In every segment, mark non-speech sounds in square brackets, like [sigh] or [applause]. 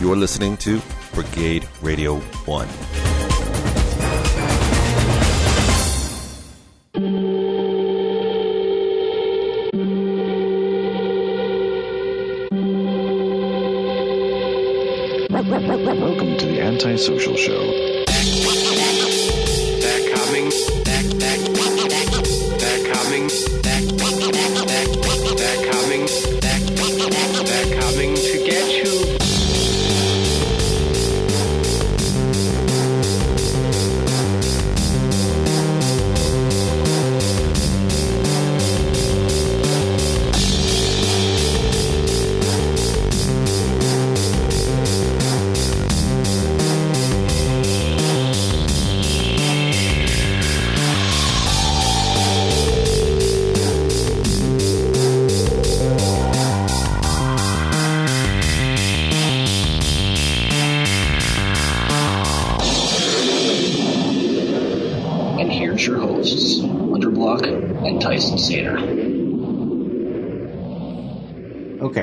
You're listening to Brigade Radio 1. Welcome to the Antisocial Show. They're coming. They're, they're,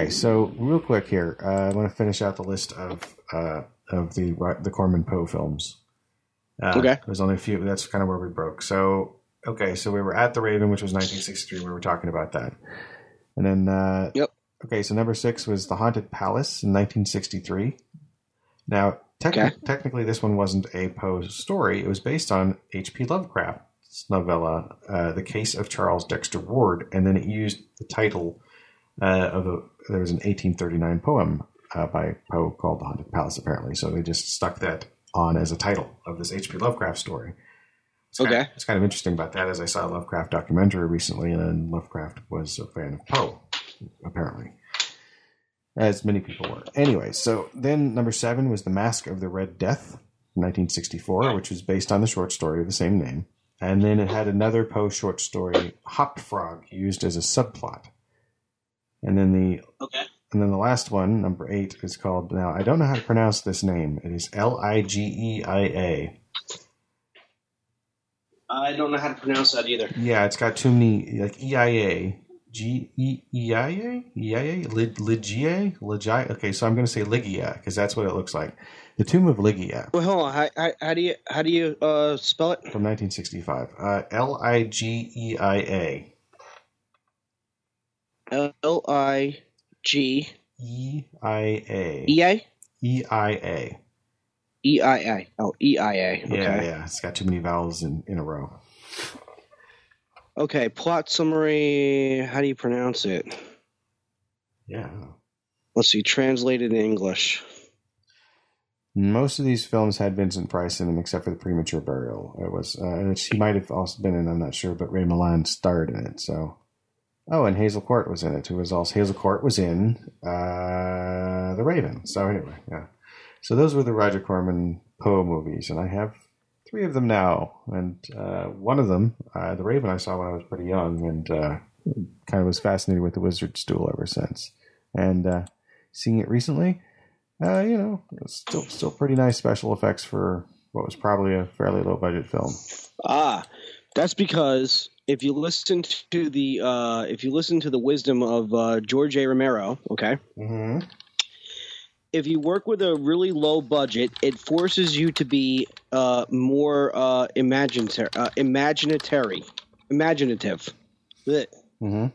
Okay, so real quick here, uh, I want to finish out the list of uh, of the the Corman Poe films. Uh, Okay. there's only a few. That's kind of where we broke. So okay, so we were at the Raven, which was 1963. We were talking about that, and then uh, Yep. Okay, so number six was the Haunted Palace in 1963. Now, Okay. technically, this one wasn't a Poe story. It was based on H.P. Lovecraft's novella, uh, The Case of Charles Dexter Ward, and then it used the title uh, of a there was an 1839 poem uh, by Poe called The Haunted Palace, apparently. So they just stuck that on as a title of this H.P. Lovecraft story. It's kind Okay. of, it's kind of interesting about that, as I saw a Lovecraft documentary recently, and then Lovecraft was a fan of Poe, apparently, as many people were. Anyway, so then number seven was The Mask of the Red Death, 1964, which was based on the short story of the same name. And then it had another Poe short story, Hop Frog, used as a subplot. And then the Okay. and then the last one, number eight, is called now I don't know how to pronounce this name. It is L I G E I A. I don't know how to pronounce that either. Yeah, it's got too many like E I A. G E E I A E I A Ligia Ligia. Okay, so I'm going to say Ligia because that's what it looks like. The Tomb of Ligia Well, hold on. How, how, how do you how do you uh, spell it? from 1965. Uh, L I G E I A L I G E I A E A E I A. E I A. Oh, E I A. Okay. Yeah, yeah. It's got too many vowels in, in a row. Okay. Plot summary. How do you pronounce it? Yeah. Let's see. Translated in English. Most of these films had Vincent Price in them, except for the premature burial. It was, uh, he might have also been in. I'm not sure, but Ray Milland starred in it. So, oh, and Hazel Court was in it. Who was also Hazel Court was in uh, The Raven. So anyway, yeah. So those were the Roger Corman Poe movies, and I have three of them now. And uh, one of them, uh, The Raven, I saw when I was pretty young, and uh, kind of was fascinated with the Wizard's Stool ever since. And uh, seeing it recently, uh, you know, still still pretty nice special effects for what was probably a fairly low budget film. Ah, that's because if you listen to the uh, if you listen to the wisdom of uh, George A. Romero, okay, Mm-hmm. if you work with a really low budget, it forces you to be uh, more uh, imaginative, uh, imaginatory, imaginative. Mm-hmm.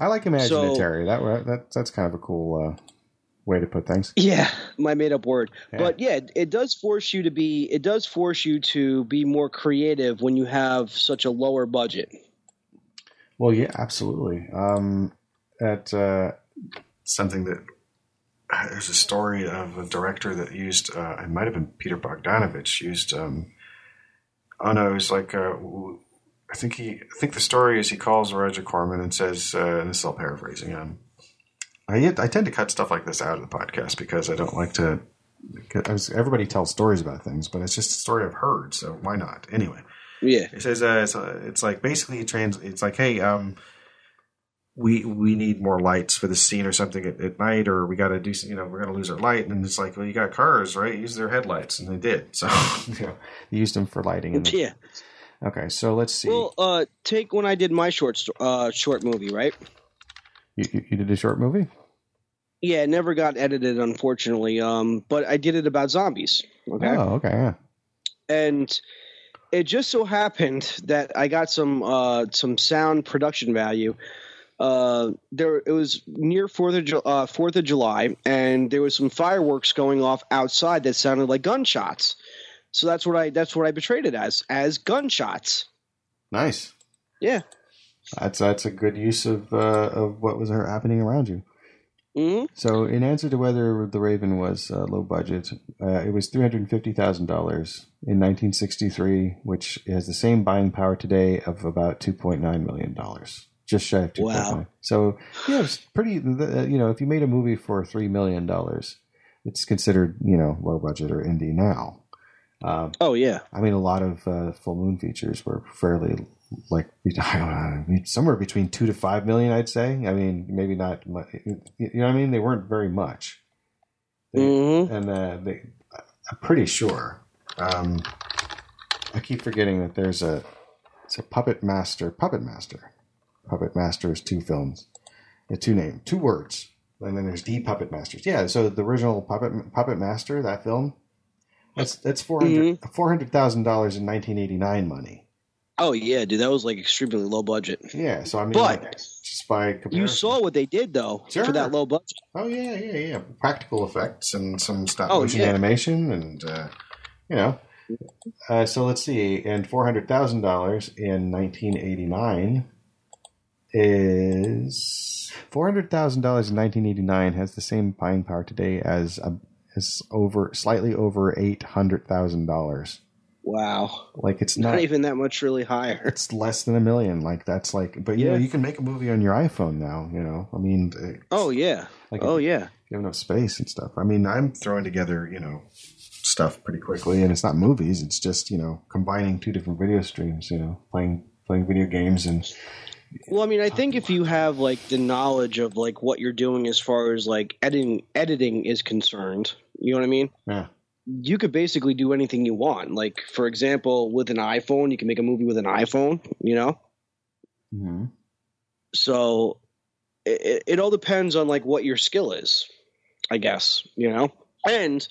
I like imaginary. that that that's kind of a cool uh, way to put things. Yeah, my made up word. Yeah. But yeah, it- it does force you to be it does force you to be more creative when you have such a lower budget. Well, yeah, absolutely. Um, at uh, something that there's a story of a director that used uh, it might have been Peter Bogdanovich used. Um, oh no, it was like uh, w- I think he I think the story is he calls Roger Corman and says uh, this is all paraphrasing. Um, I I tend to cut stuff like this out of the podcast because I don't like to. I was, everybody tells stories about things, but it's just a story I've heard, so why not? Anyway, Yeah. it says uh, it's, uh, it's like basically trans. It's like, hey, um, we we need more lights for the scene or something at, at night, or we got to do, you know, we're gonna lose our light, and it's like, well, you got cars, right? Use their headlights, and they did. So [laughs] you know, they used them for lighting. And Yeah. okay, so let's see. Well, uh, take when I did my short uh, short movie, right? you, you did a short movie. Yeah, it never got edited, unfortunately. Um, but I did it about zombies. Okay. Oh, okay. Yeah. and it just so happened that I got some uh, some sound production value. Uh, there, it was near Fourth of Ju- uh, Fourth of July, and there was some fireworks going off outside that sounded like gunshots. So that's what I that's what I betrayed it as as gunshots. Nice. Yeah. That's that's a good use of uh, of what was happening around you. Hmm So, in answer to whether the Raven was uh, low budget, uh, it was three hundred fifty thousand dollars in nineteen sixty three, which has the same buying power today of about two point nine million dollars, just shy of two point nine. Wow. So, yeah, it's pretty. uh, You know, if you made a movie for three million dollars, it's considered you know low budget or indie now. Um, Oh yeah. I mean, a lot of uh, full moon features were fairly like [laughs] I know, somewhere between two to five million. I'd say. I mean, maybe not. You know what I mean? They weren't very much. They- hmm And uh, they, I'm pretty sure. Um, I keep forgetting that there's a it's a Puppet Master. Puppet Master. Puppet Master is two films. Uh, two name, two words, and then there's the Puppet Masters. Yeah. So the original Puppet Puppet Master, that film. That's that's four hundred thousand dollars in nineteen eighty nine money. Oh yeah, dude. That was like extremely low budget. Yeah, so I mean, But- like, just by comparison, You saw what they did though Sure. for that low budget. Oh yeah, yeah, yeah. Practical effects and some stop Oh, motion yeah. animation, and uh, you know. Uh, so let's see, and four hundred thousand dollars in nineteen eighty nine is four hundred thousand dollars in nineteen eighty nine has the same buying power today as a, as over slightly over eight hundred thousand dollars. Wow. Like it's Not not even that much really higher. it's less than a million. Like that's like, but you know, Yeah. you can make a movie on your iPhone now. You know, I mean, Oh yeah. like Oh yeah. you have enough space and stuff. I mean, I'm throwing together, you know, stuff pretty quickly, and it's not movies. It's just you know combining two different video streams. You know, playing playing video games and Well, I mean, I think if you have like the knowledge of like what you're doing as far as like editing editing is concerned, you know what I mean? yeah, You could basically do anything you want. Like for example, with an iPhone, you can make a movie with an iPhone, you know? mm-hmm. So it, it, it all depends on like what your skill is, I guess, you know? And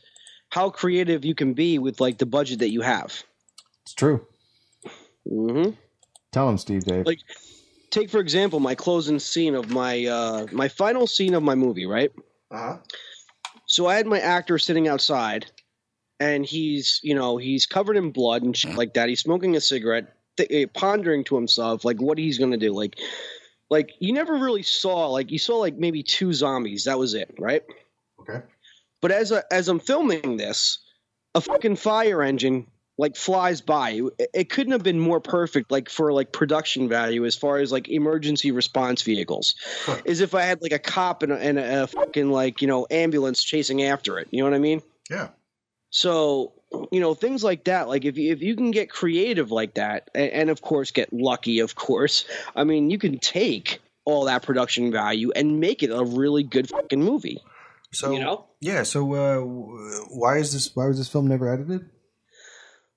how creative you can be with like the budget that you have. it's true. Mm-hmm. Tell him, Steve Dave. Like take for example my closing scene of my uh my final scene of my movie, right? uh-huh. So I had my actor sitting outside, and he's, you know, he's covered in blood and shit like that. He's smoking a cigarette, th- eh, pondering to himself like what he's gonna do. Like, like you never really saw like you saw like maybe two zombies. That was it, right? Okay. But as a, as I'm filming this, a fucking fire engine like flies by. It, it couldn't have been more perfect, like for like production value as far as like emergency response vehicles. Huh. As if I had like a cop and a, and a, a fucking like you know ambulance chasing after it. You know what I mean? Yeah. So you know things like that. Like if you, if you can get creative like that, and, and of course get lucky, of course. I mean, you can take all that production value and make it a really good fucking movie. So you know. yeah. So uh, why is this? Why was this film never edited?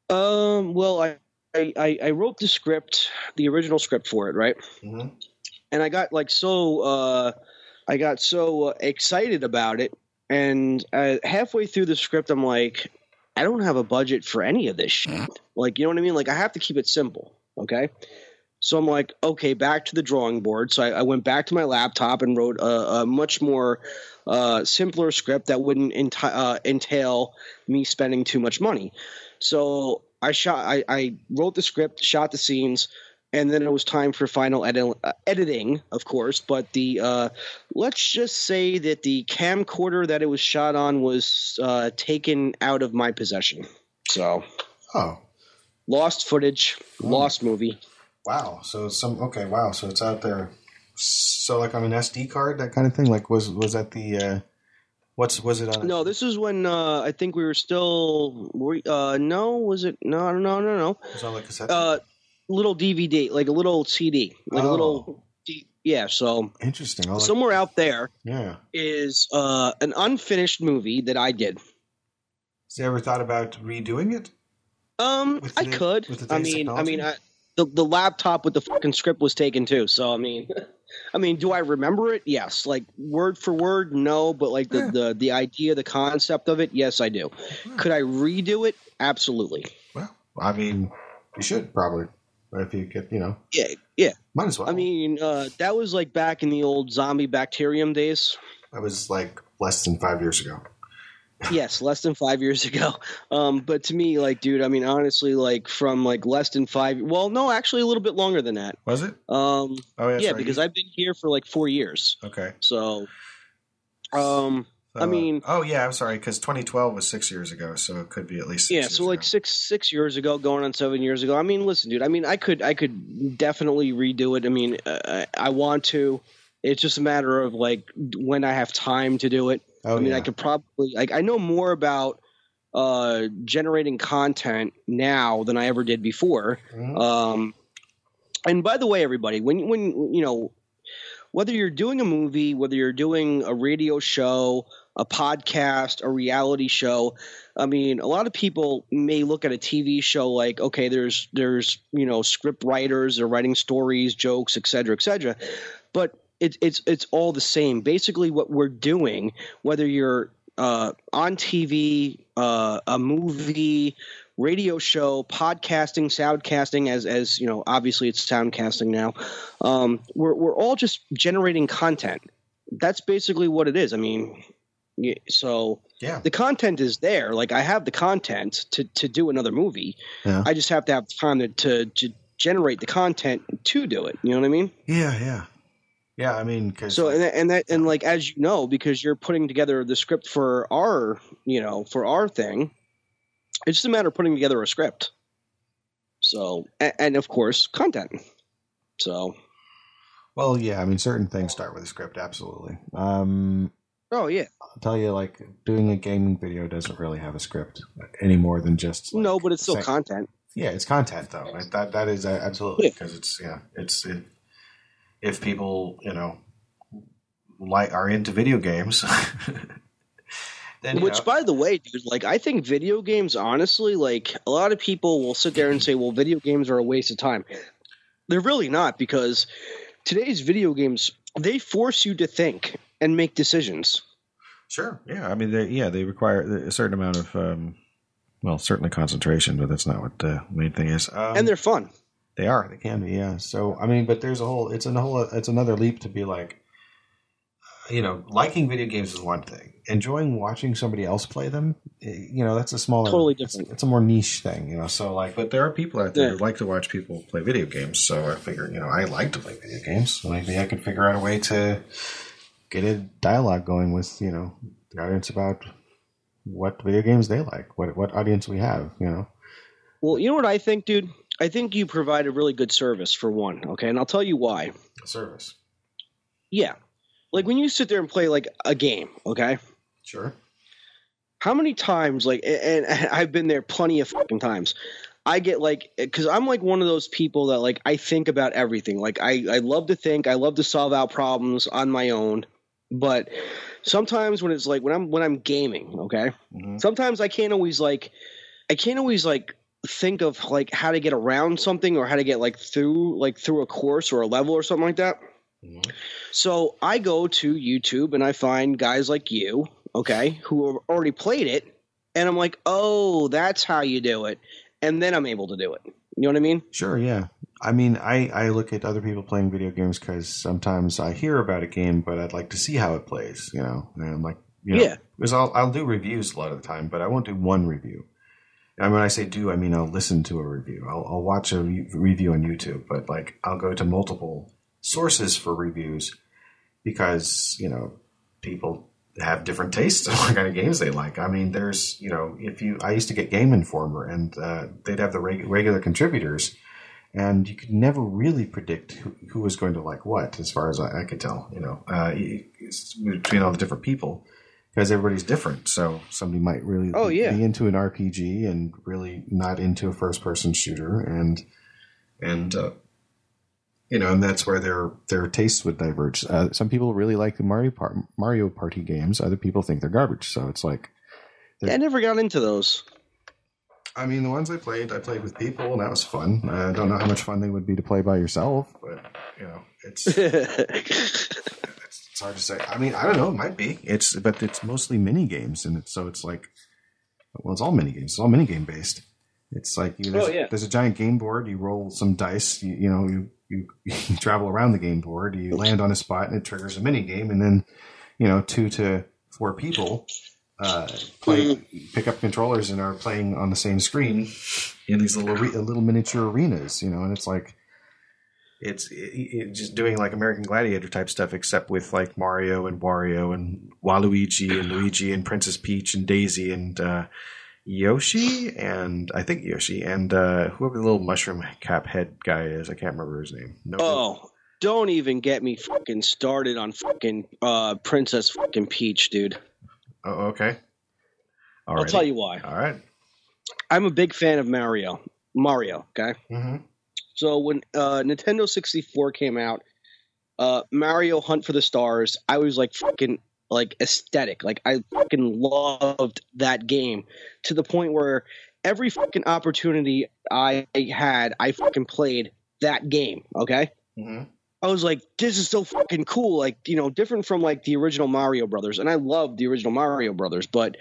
Um. Well, I, I I wrote the script, the original script for it, right? Mm-hmm. And I got like so, uh, I got so uh, excited about it, and uh, halfway through the script, I'm like, I don't have a budget for any of this shit. Like, you know what I mean? Like, I have to keep it simple. Okay. So I'm like, okay, back to the drawing board. So I, I went back to my laptop and wrote a, a much more uh, simpler script that wouldn't enti- uh, entail me spending too much money. So I shot, I, I wrote the script, shot the scenes, and then it was time for final edit- uh, editing, of course. But the uh, let's just say that the camcorder that it was shot on was uh, taken out of my possession. So Oh lost footage, lost movie. wow. So some okay. Wow. So it's out there. So like on an SD card, that kind of thing. Like was was that the uh, what's was it on? No, this is when uh, I think we were still. Were, uh, no, was it? No, no, no, no. Was on like cassette? Uh, little DVD, like a little CD, like a Oh. little. D- yeah. So Interesting. Like- somewhere out there yeah. is uh, an unfinished movie that I did. Has you ever thought about redoing it? Um, With I could. I mean, I mean, I, the the laptop with the fucking script was taken too. So I mean, [laughs] I mean, do I remember it? Yes. Like word for word, no. But like the Yeah. the, the idea, the concept of it, yes, I do. Could I redo it? Absolutely. Well, I mean, you should probably if you get, you know, Yeah, yeah. might as well. I mean, uh, that was like back in the old zombie bacterium days. that was like less than five years ago. [laughs] yes, less than five years ago. Um, but to me, like, dude, I mean, honestly, like from like less than five. Well, no, actually, a little bit longer than that. Was it? Um, Oh yeah, yeah, because I've been here for like four years. okay. So, um, I Uh, mean- oh yeah, I'm sorry, because 2012 was six years ago, so it could be at least. Six yeah, so like ago. six six years ago, going on seven years ago. I mean, listen, dude. I mean, I could I could definitely redo it. I mean, uh, I, I want to. It's just a matter of like when I have time to do it. Oh, I mean, yeah. I could probably like I know more about uh, generating content now than I ever did before. Mhm. Um, and by the way, everybody, when when you know whether you're doing a movie, whether you're doing a radio show, a podcast, a reality show, I mean, a lot of people may look at a TV show like, okay, there's there's you know script writers, they're writing stories, jokes, et cetera, et cetera, but it's it's it's all the same. Basically, what we're doing, whether you're uh, on TV, uh, a movie, radio show, podcasting, soundcasting, as as you know, obviously it's soundcasting now. Um, we're we're all just generating content. That's basically what it is. I mean, so yeah, the content is there. Like I have the content to to do another movie. Yeah. I just have to have time to, to to generate the content to do it. You know what I mean? yeah, yeah. yeah, I mean, So and that, and that and like as you know, because you're putting together the script for our you know for our thing, it's just a matter of putting together a script. So and, and of course content. So well, yeah, I mean, certain things start with a script, absolutely. Um, oh yeah, I'll tell you, like doing a gaming video doesn't really have a script any more than just like, no, but it's still say- content. Yeah, it's content though. Like, That that is uh, absolutely Yeah. because it's yeah, it's if, if people you know like are into video games, [laughs] then Which, know, by the way, dude, like I think video games, honestly, like a lot of people will sit there and say, "Well, video games are a waste of time." They're really not because today's video games they force you to think and make decisions. Sure. Yeah. I mean, they, yeah, they require a certain amount of, um, well, certainly concentration, but that's not what the main thing is. Um, and they're fun. they are. They can be, yeah. So I mean, but there's a whole. It's a whole. It's another leap to be like, you know, liking video games is one thing. Enjoying watching somebody else play them, eh, you know, that's a smaller, Totally it's- different. It's, a more niche thing, you know. So like, But there are people out there Yeah. who like to watch people play video games. So I figure, you know, I like to play video video games, maybe I could figure out a way to get a dialogue going with you know the audience about what video games they like, what what audience we have, you know. Well, you know what I think, dude? I think you provide a really good service for one. Okay, and I'll tell you why. Service, Yeah, like when you sit there and play like a game. Okay, sure. how many times like and, and [laughs] i've been there plenty of fucking times i get like because i'm like one of those people that like i think about everything like i i love to think i love to solve out problems on my own but sometimes when it's like when i'm when i'm gaming okay Mhm. sometimes i can't always like i can't always like think of like how to get around something or how to get like through like through a course or a level or something like that Mhm. so I go to YouTube and I find guys like you, okay, who have already played it, and I'm like, oh, that's how you do it, and then I'm able to do it. You know what I mean? Sure, yeah. I mean, I, I look at other people playing video games because sometimes I hear about a game, but I'd like to see how it plays, you know. And I'm like, you know, Yeah. because I'll, I'll do reviews a lot of the time, but I won't do one review. And when I say do, I mean I'll listen to a review. I'll, I'll watch a re- review on YouTube, but like I'll go to multiple sources for reviews because you know people have different tastes [laughs] on what kind of games they like. I mean, there's you know if you I used to get Game Informer and uh, they'd have the reg- regular contributors, and you could never really predict who, who was going to like what, as far as I, I could tell. You know, uh, between all the different people because everybody's different. So somebody might really Oh, yeah. be into an RPG and really not into a first person shooter, and and uh, you know, and that's where their their tastes would diverge. Uh, some people really like the Mario Par- Mario Party games. Other people think they're garbage. So it's like, I never got into those. I mean, the ones I played, I played with people, and that was fun. I don't know how much fun they would be to play by yourself, but you know, it's it's, [laughs] it's hard to say. I mean, I don't know. It might be. It's but it's mostly mini games, and it's so it's like, well, it's all mini games. It's all mini game based. It's like you, there's, Oh, yeah. there's a giant game board. You roll some dice. You, you know, you, you [laughs] you travel around the game board. You land on a spot, and it triggers a mini game, and then you know, two to four people uh, play, pick up controllers and are playing on the same screen in these little are- little miniature arenas. You know, and it's like it's it, it, just doing like American Gladiator type stuff, except with like Mario and Wario and Waluigi and Luigi and Princess Peach and Daisy and uh, Yoshi and I think Yoshi and uh, whoever the little mushroom cap head guy is. I can't remember his name. No, oh, don't even get me fucking started on fucking uh, Princess fucking Peach, dude. Oh, okay. All I'll tell you why. All right. I'm a big fan of Mario. Mario, okay? Mm-hmm. So when uh, Nintendo 64 came out, uh, Mario Hunt for the Stars, I was like fucking like aesthetic. Like I fucking loved that game to the point where every fucking opportunity I had, I fucking played that game. Okay. Mm-hmm. I was like, this is so fucking cool. Like, you know, different from like the original Mario Brothers. And I loved the original Mario Brothers, but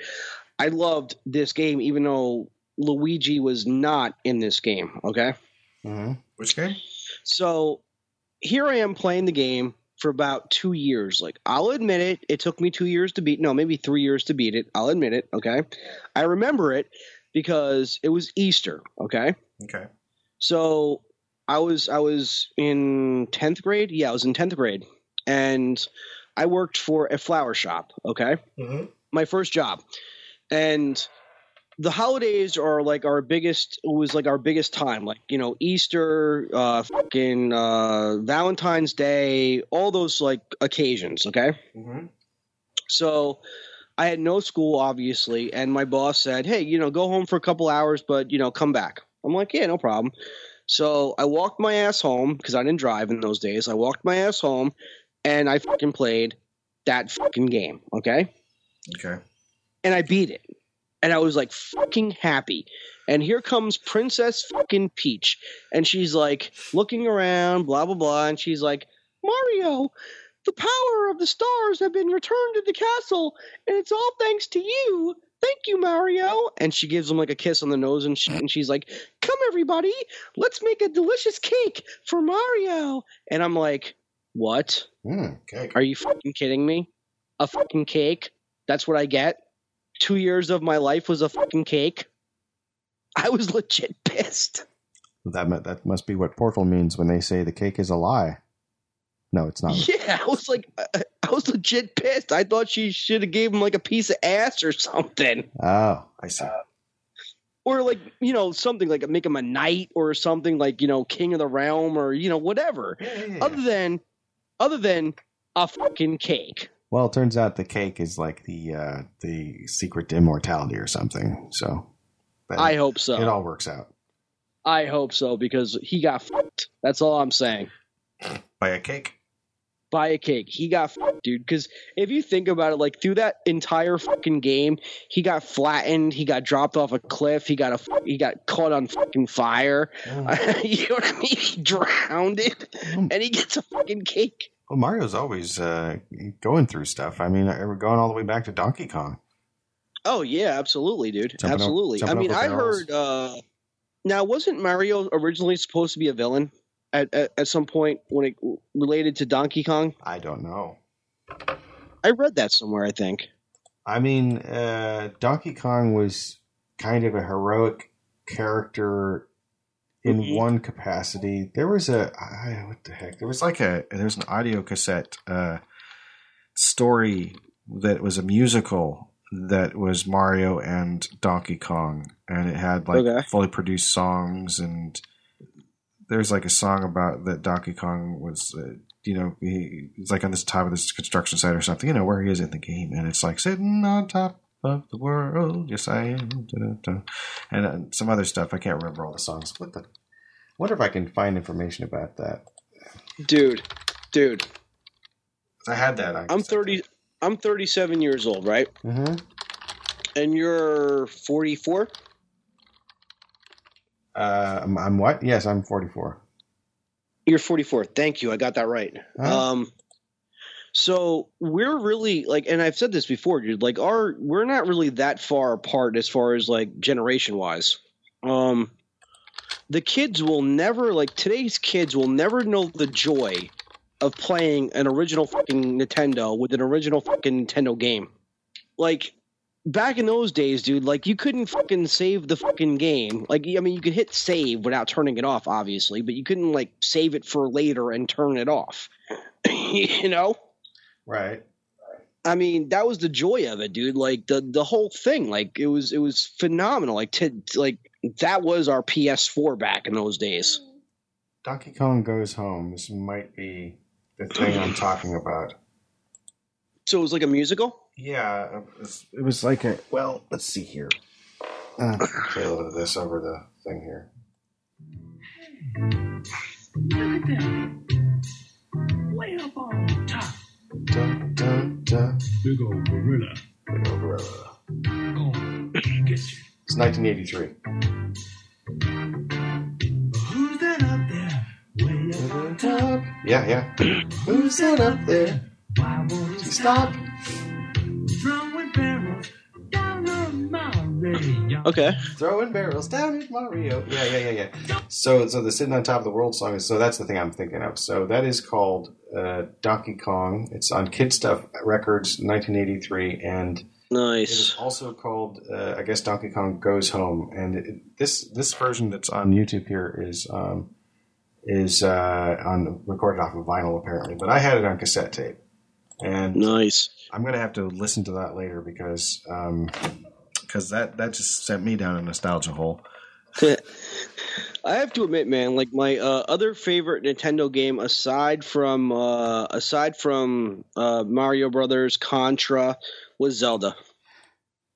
I loved this game even though Luigi was not in this game. Okay. Mm-hmm. Which game? So here I am playing the game for about two years. Like, I'll admit it, it took me two years to beat, no, maybe three years to beat it. I'll admit it. Okay. I remember it because it was Easter. Okay. Okay. So I was I was in tenth grade. Yeah, I was in tenth grade, and I worked for a flower shop. Okay, Mm-hmm. my first job, and the holidays are like our biggest. It was like our biggest time. Like you know Easter, uh, fucking uh, Valentine's Day, all those like occasions. Okay, Mm-hmm. so I had no school, obviously, and my boss said, "Hey, you know, go home for a couple hours, but you know, come back." I'm like, "Yeah, no problem." So I walked my ass home because I didn't drive in those days. I walked my ass home, and I fucking played that fucking game. Okay, Okay. and I beat it, and I was like fucking happy. And here comes Princess fucking Peach, and she's like looking around, blah blah blah, and she's like, Mario, the power of the stars have been returned to the castle, and it's all thanks to you. Thank you, Mario. And she gives him like a kiss on the nose, and, she, and she's like, everybody, let's make a delicious cake for Mario. And I'm like, What? Mm. Are you fucking kidding me? A fucking cake? That's what I get? Two years of my life was a fucking cake? I was legit pissed. That that must be what Portal means when they say the cake is a lie. No, it's not. [laughs] Yeah, I was like, I I was legit pissed. I thought she should have gave him like a piece of ass or something. Oh, I see. Or like, you know, something like make him a knight or something like, you know, king of the realm or, you know, whatever. Yeah, yeah, yeah. Other than, other than a fucking cake. Well, it turns out the cake is like the uh, the secret to immortality or something. So that- I hope so. it all works out I hope so because he got fucked. That's all I'm saying. by a cake. By a cake. He got fucked, dude. Because if you think about it, like through that entire fucking game, he got flattened. He got dropped off a cliff. He got a he got caught on fucking fire. [laughs] you know what I mean? He drowned it, and he gets a fucking cake. Well, Mario's always uh, going through stuff. I mean, we're going all the way back to Donkey Kong. Oh yeah, absolutely, dude. Jumping absolutely. I mean, I barrels. heard. uh Now, wasn't Mario originally supposed to be a villain at, at at some point when it related to Donkey Kong? I don't know. I read that somewhere. I think. I mean, uh, Donkey Kong was kind of a heroic character in Mhm. one capacity. There was a I, what the heck? There was like a there was an audio cassette uh, story that was a musical that was Mario and Donkey Kong, and it had like Okay. fully produced songs and. There's like a song about that Donkey Kong was, uh, you know, he, he's like on this top of this construction site or something, you know, where he is in the game, and it's like sitting on top of the world, yes I am, da-da-da. and uh, some other stuff. I can't remember all the songs. What the? Wonder if I can find information about that. Dude, dude, I had that. on I'm 30 I'm 37 years old, right? Mm-hmm. And you're 44? Uh, I'm, I'm what? Yes, I'm 44. You're 44. Thank you. I got that right. Huh? Um, so we're really like, and I've said this before, dude. Like, our we're not really that far apart as far as like generation wise. Um, the kids will never like today's kids will never know the joy of playing an original fucking Nintendo with an original fucking Nintendo game. Like back in those days, dude, like you couldn't fucking save the fucking game. Like I mean, you could hit save without turning it off, obviously, but you couldn't like save it for later and turn it off. [laughs] you know? Right. I mean, that was the joy of it, dude. Like the the whole thing, like it was it was phenomenal. Like to like that was our PS4 back in those days. Donkey Kong Goes Home. This might be the thing I'm talking about. So it was like a musical. Yeah, it was, it was like a. Well, let's see here. Uh, play a little bit of this over the thing here. Look at that. Way up on top. Dun, dun, dun. Big old gorilla. Big old gorilla. Gonna [coughs] get you. It's 1983. Who's that up there? Way up on top. Yeah, yeah. [coughs] Who's that up there? Why won't he Stop. Okay. Throwing barrels down at Mario. Yeah, yeah, yeah, yeah. So, so the sitting on top of the world song is. So that's the thing I'm thinking of. So that is called uh, Donkey Kong. It's on Kid Stuff Records, 1983, and. Nice. It is also called, uh, I guess, Donkey Kong Goes Home, and it, this this version that's on YouTube here is um, is uh, on recorded off of vinyl apparently, but I had it on cassette tape, and Nice. I'm gonna have to listen to that later because because that that just sent me down a nostalgia hole. [laughs] I have to admit, man, like my uh, other favorite Nintendo game aside from uh, aside from uh, Mario Brothers, Contra, was Zelda.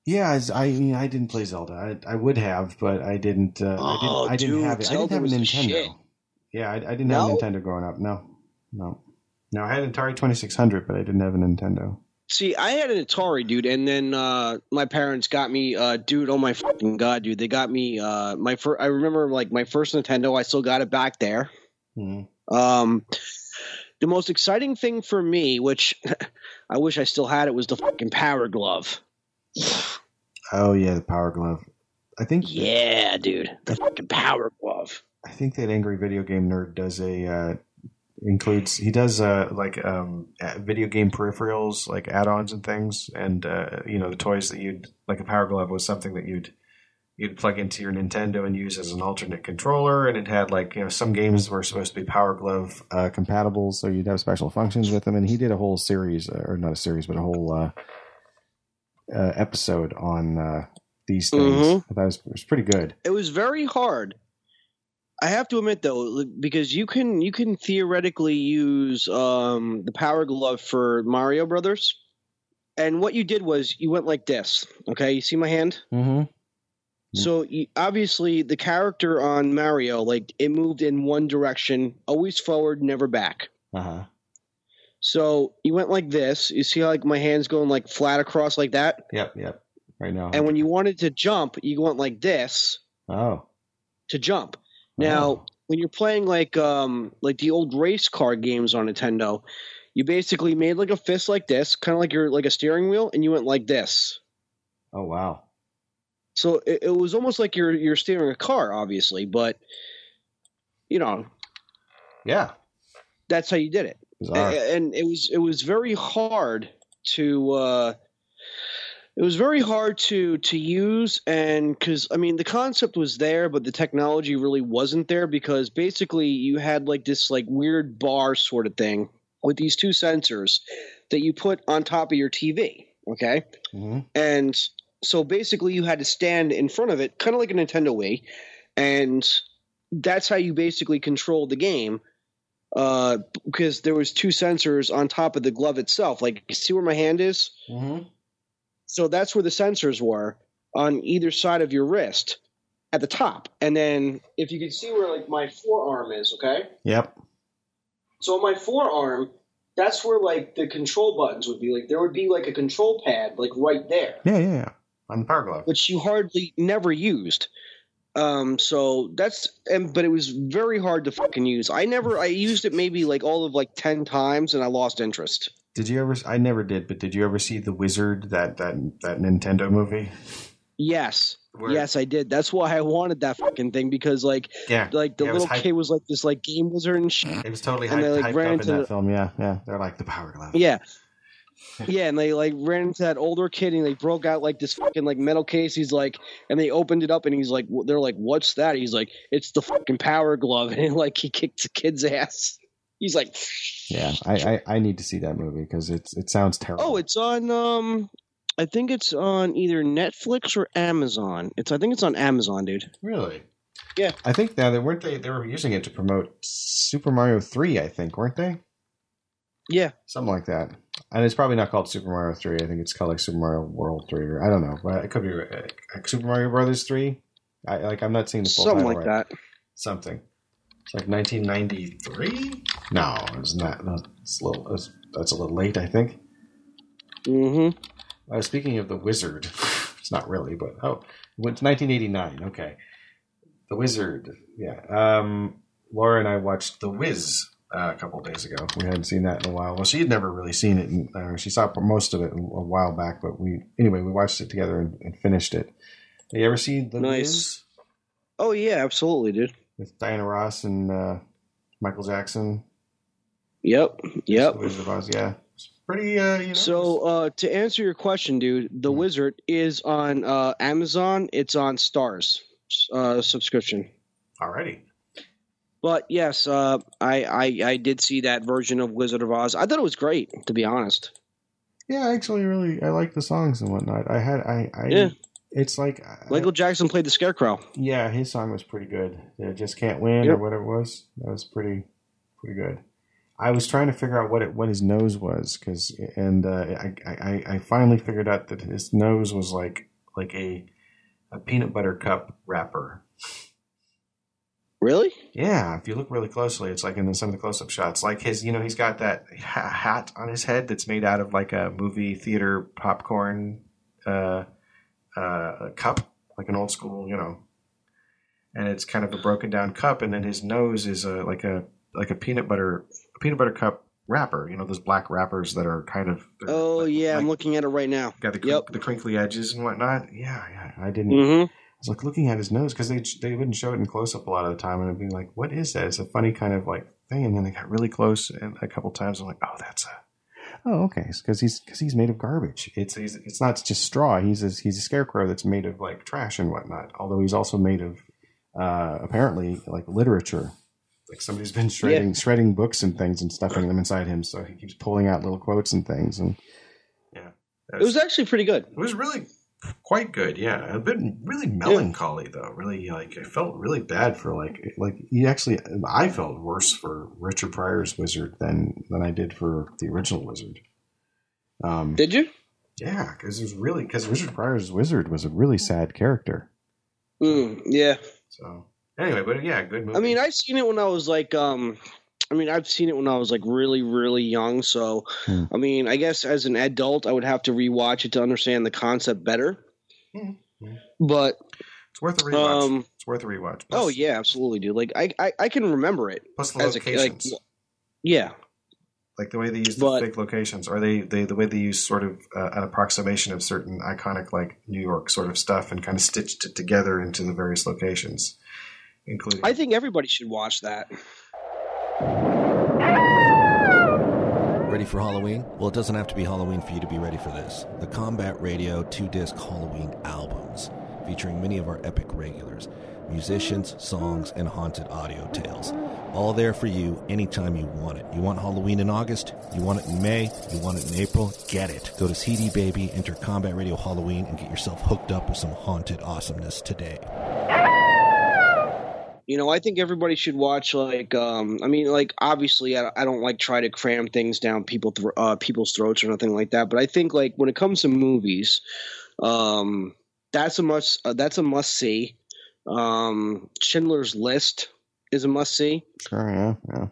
Yeah, as- I mean, I didn't play Zelda. I, I would have, but I didn't. Uh, I didn't. Oh, I didn't dude, have it. I didn't have a Nintendo. Yeah, I, I didn't have a Nintendo growing up. No, no, no. I had an Atari Twenty Six Hundred, but I didn't have a Nintendo. See, I had an Atari, dude, and then uh, my parents got me, uh, dude. Oh my fucking god, dude! They got me uh, my first. I remember like my first Nintendo. I still got it back there. Hmm. Um, the most exciting thing for me, which [laughs] I wish I still had it, was the fucking Power Glove. Oh yeah, the Power Glove. I think. Yeah, dude, the fucking Power Glove. I think that Angry Video Game Nerd does a uh, includes he does uh, like um, video game peripherals like add-ons and things, and uh, you know the toys that you'd like a Power Glove was something that you'd you'd plug into your Nintendo and use as an alternate controller, and it had like you know some games were supposed to be Power Glove uh, compatible, so you'd have special functions with them, and he did a whole series uh, or not a series, but a whole uh, uh, episode on uh, these things. Mhm. Thought it was, was pretty good. It was very hard. I have to admit though, because you can you can theoretically use um, the Power Glove for Mario Brothers, and what you did was you went like this. Okay, you see my hand? Mm-hmm. So you, obviously the character on Mario, like it moved in one direction, always forward, never back. Uh huh. So you went like this. You see like my hands going like flat across like that. Yep. Yep. Right now. And when you wanted to jump, you went like this oh. to jump. Now, Oh. when you're playing like um like the old race car games on Nintendo, you basically made like a fist like this, kind of like you're like a steering wheel, and you went like this. Oh wow. So it, it was almost like you're you're steering a car, obviously, but you know Yeah. that's how you did it. Bizarre. And it was it was very hard to uh it was very hard to to use and because i mean the concept was there but the technology really wasn't there because basically you had like this like weird bar sort of thing with these two sensors that you put on top of your tv okay? Hmm and so basically you had to stand in front of it kind of like a nintendo wii and that's how you basically controlled the game uh, because there was two sensors on top of the glove itself. Like see where my hand is? Hmm so that's where the sensors were on either side of your wrist at the top and then if you can see where like my forearm is okay Yep. so on my forearm that's where like the control buttons would be like there would be like a control pad like right there Yeah, yeah, yeah. On the Power Glove. which you hardly never used. Um, so that's and but it was very hard to fucking use. I never I used it maybe like all of like ten times and I lost interest. Did you ever? I never did, but did you ever see the Wizard that that that Nintendo movie? Yes. Where- Yes, I did. That's why I wanted that fucking thing because like Yeah, like the Yeah, was little kid was like this like game wizard and shit. It was totally And they, hyped, like, hyped ran up in into that the- film. Yeah, yeah. They're like the Power Glove. Yeah. Yeah, and they like ran into that older kid and they broke out like this fucking like metal case. He's like, and they opened it up and he's like, they're like, what's that? He's like, it's the fucking power glove, [laughs] and like he kicked the kid's ass. He's like, Yeah, I, I, I need to see that movie because it's it sounds terrible. oh, it's on um, I think it's on either Netflix or Amazon. It's I think it's on Amazon, dude. really. Yeah. I think now they weren't they they were using it to promote Super Mario Three. I think weren't they? Yeah, Something like that. And it's probably not called Super Mario Three. I think it's called like Super Mario World Three, or I don't know. But it could be uh, like Super Mario Brothers Three. I like I'm not seeing the full something title like right. that. Something. It's like 1993. No, it's not. No, it's a little. It's, that's a little late, I think. Mm-hmm. Uh, speaking of the Wizard, [laughs] it's not really, but oh, it's 1989. Okay, the Wizard. Yeah. Um, Laura and I watched The Wiz uh, a couple of days ago. We hadn't seen that in a while. Well, she had never really seen it. And, uh, she saw most of it a while back, but we anyway we watched it together and, and finished it. Have you ever seen The Nice. Wiz Oh yeah, absolutely, dude. With Diana Ross and uh, Michael Jackson? Yep, yep. Wizard of Oz. Yeah, it's pretty. Uh, you know, So uh, to answer your question, dude, The Hmm. Wizard is on uh, Amazon. It's on Starz uh, subscription. already. But yes, uh, I, I I did see that version of Wizard of Oz. I thought it was great, to be honest. Yeah, actually really I like the songs and whatnot. I had I I Yeah. It's like Michael Jackson played the Scarecrow. yeah, his song was pretty good. Just can't win or whatever it was. That was pretty pretty good. I was trying to figure out what it what his nose was because and uh, I, I I finally figured out that his nose was like like a a peanut butter cup wrapper. Really? Yeah, if you look really closely, it's like in the, some of the close-up shots. Like his, you know, he's got that ha- hat on his head that's made out of like a movie theater popcorn uh, uh, cup, like an old school, you know. And it's kind of a broken down cup, and then his nose is a like a like a peanut butter a peanut butter cup wrapper. You know, those black wrappers that are kind of. Oh like- yeah, I'm looking at it right now. got the crink- Yep. the crinkly edges and whatnot. Yeah, yeah. I didn't. Mm-hmm. I was like looking at his nose because they they wouldn't show it in close up a lot of the time, and I'd be like, "What is that?" It's a funny kind of like thing, and then they got really close, and a couple times I'm like, "Oh, that's a." Oh, okay. Because he's because he's made of garbage. It's he's, it's not just straw. He's a, he's a scarecrow that's made of like trash and whatnot. Although he's also made of uh, apparently like literature. Like somebody's been shredding shredding books and things and stuffing them inside him, so he keeps pulling out little quotes and things. And yeah, It was actually pretty good. it was really quite good, yeah. A bit really melancholy though. Really, like I felt really bad for like like he actually. I felt worse for Richard Pryor's Wizard than than I did for the original Wizard. Um, Did you? yeah, because it was really because Richard Pryor's Wizard was a really sad character. Mm, yeah. So anyway, but yeah, good movie. I mean, I've seen it when I was like, um, I mean, I've seen it when I was like really, really young. So, Hmm. I mean, I guess as an adult, I would have to rewatch it to understand the concept better. Hmm. But, it's worth a rewatch. um, it's worth a rewatch. oh yeah, absolutely, dude. Like, I, I, I can remember it plus the as a kid. Like, locations. yeah, like the way they use But- fake locations, or they, they the way they use sort of uh, an approximation of certain iconic like New York sort of stuff, and kind of stitched it together into the various locations, including. I think everybody should watch that. Ready for Halloween? Well, it doesn't have to be Halloween for you to be ready for this. The Combat Radio two disc Halloween albums, featuring many of our epic regulars, musicians, songs, and haunted audio tales. All there for you anytime you want it. You want Halloween in August? You want it in May? You want it in April? Get it. Go to CD Baby, enter Combat Radio Halloween, and get yourself hooked up with some haunted awesomeness today. You know, I think everybody should watch. Like, um, I mean, like obviously, I, I don't like try to cram things down people thr uh, people's throats or nothing like that. But I think like when it comes to movies, um, that's a must. Uh, that's a must see. Um, Schindler's List is a must see. Sure, yeah, yeah.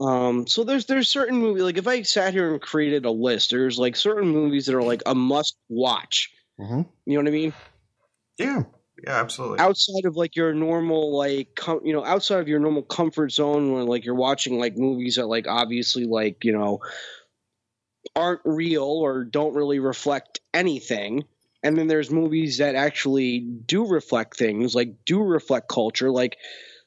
Um, so there's there's certain movies like if I sat here and created a list, there's like certain movies that are like a must watch. hmm You know what I mean? Yeah, Yeah, absolutely. outside of like your normal like com- you know outside of your normal comfort zone when like you're watching like movies that like obviously like you know aren't real or don't really reflect anything and then there's movies that actually do reflect things like do reflect culture like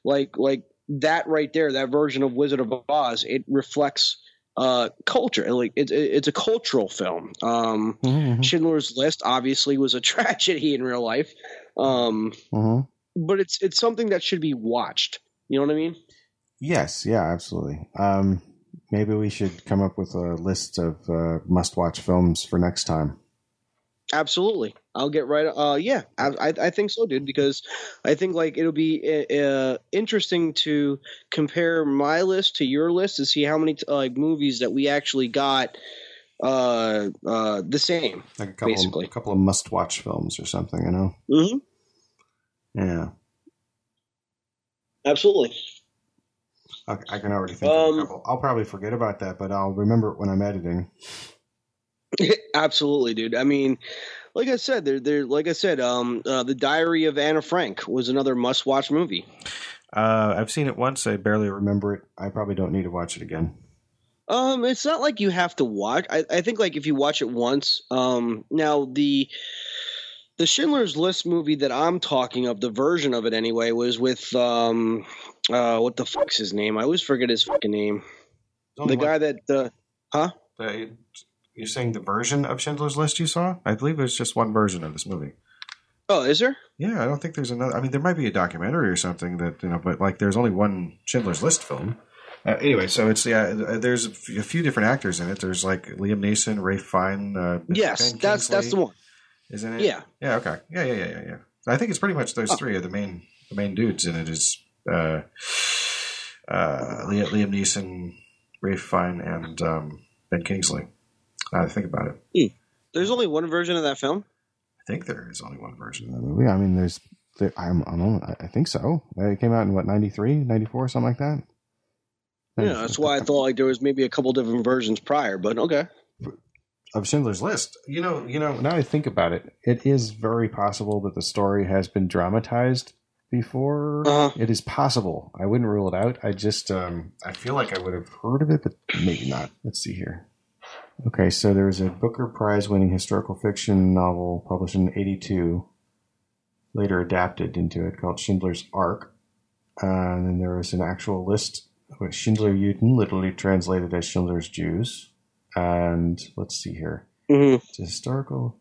like like that right there that version of wizard of oz it reflects uh culture like it's it's a cultural film um Mhm, schindler's list obviously was a [laughs] tragedy in real life um mhm. but it's it's something that should be watched. You know what I mean? Yes, yeah, absolutely. Um, maybe we should come up with a list of uh, must-watch films for next time. Absolutely. I'll get right. Uh, yeah, I, I I think so, dude. Because I think like it'll be uh, interesting to compare my list to your list to see how many uh, like movies that we actually got uh uh the same. Like a couple, Basically. a couple of must-watch films or something. You know? Mm-hmm. Yeah, Absolutely. I, I can already think of Um, a couple. I'll probably forget about that, but I'll remember it when I'm editing. [laughs] Absolutely, dude. I mean, like I said, there, there, like I said, um, uh, the Diary of Anna Frank was another must-watch movie. Uh, I've seen it once. I barely. Remember it. I probably don't need to watch it again. Um, it's not like you have to watch. I, I think like if you watch it once. Um, now the the Schindler's List movie that I'm talking of, the version of it anyway, was with um, uh, what the fuck's his name? I always forget his fucking name. The guy that uh, huh? The, you're saying the version of Schindler's List you saw? I believe there's just one version of this movie. Oh, is there? Yeah, I don't think there's another. I mean, there might be a documentary or something that you know, but like, there's only one Schindler's List film. Uh, anyway, so it's yeah. uh, There's a few different actors in it. There's like Liam Neeson, Ralph Fiennes. Uh, Yes, Ben that's that's the one. Isn't it? Yeah. Yeah. Okay. Yeah. Yeah. Yeah. Yeah. Yeah. I think it's pretty much those Oh. three are the main the main dudes in it. Is uh, uh, Liam, Liam Neeson, Ralph Fiennes, and um, Ben Kingsley. Now I think about it, There's only one version of that film. I think there is only one version. Of the movie. I mean, there's. There, I'm, I'm. only- I think so. It came out in what 93, 94, something like that. Yeah, that's why I thought like there was maybe a couple different versions prior, but okay. of Schindler's List. You know, you know. Now I think about it, it is very possible that the story has been dramatized before. Uh-huh. It is possible. I wouldn't rule it out. I just, um, I feel like I would have heard of it, but maybe not. Let's see here. Okay, so there was a Booker Prize-winning historical fiction novel published in '82, later adapted into it called Schindler's Ark. Uh, and then there was an actual list Schindler Juden, literally translated as Schindler's Jews. And let's see here. hmm It's historical.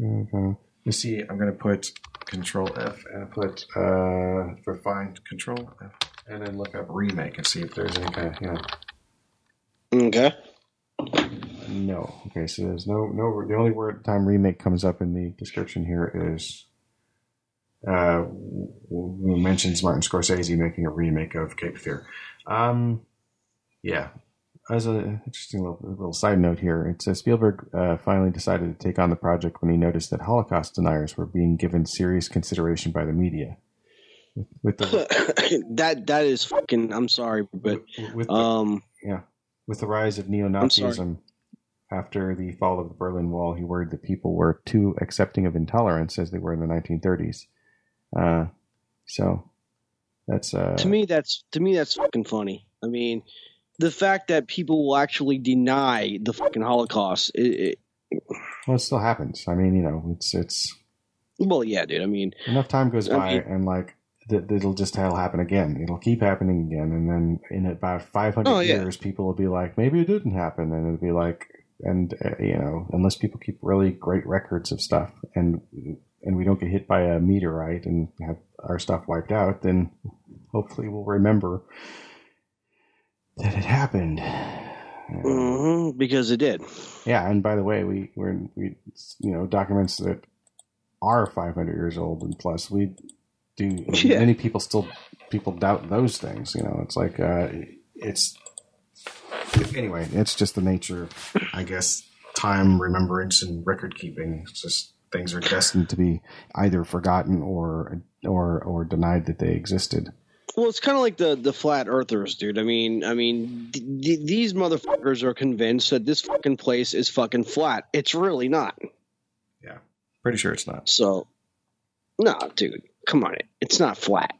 Okay. You see, I'm going to put Control F and put uh, find Control F, and then look up remake and see if there's any kind of you know. Okay. No. Okay, so there's no no. The only word time remake comes up in the description here is. Uh, mentions Martin Scorsese making a remake of Cape Fear. Um, yeah. As an interesting little, little side note here, it says Spielberg uh, finally decided to take on the project when he noticed that Holocaust deniers were being given serious consideration by the media. With, with the [coughs] that that is fucking. I'm sorry, but with the, um, yeah, with the rise of neo Nazism after the fall of the Berlin Wall, he worried that people were too accepting of intolerance as they were in the 1930s. Uh, so that's uh, to me that's to me that's fucking funny. I mean, the fact that people will actually deny the fucking Holocaust. It, it, well, it still happens. I mean, you know, it's it's well, yeah, dude. I mean, enough time goes I by, mean- and like th- it'll just it'll happen again. It'll keep happening again, and then in about 500 Oh, yeah. years, people will be like, maybe it didn't happen, and it'll be like, and uh, you know, unless people keep really great records of stuff, and and we don't get hit by a meteorite and have our stuff wiped out, then hopefully we'll remember that it happened. Mhm, because it did. yeah, and by the way, we we're we you know documents that are 500 years old and plus we do. [laughs] Yeah. Many people still people doubt those things. You know, it's like uh, it's anyway. It's just the nature, I guess, time, remembrance, and record keeping. It's just things are destined to be either forgotten or or or denied that they existed. Well, it's kind of like the the flat earthers, dude. I mean, I mean, th- th- these motherfuckers are convinced that this fucking place is fucking flat. It's really not. Yeah, pretty sure it's not. So, No, dude, come on, it's not flat.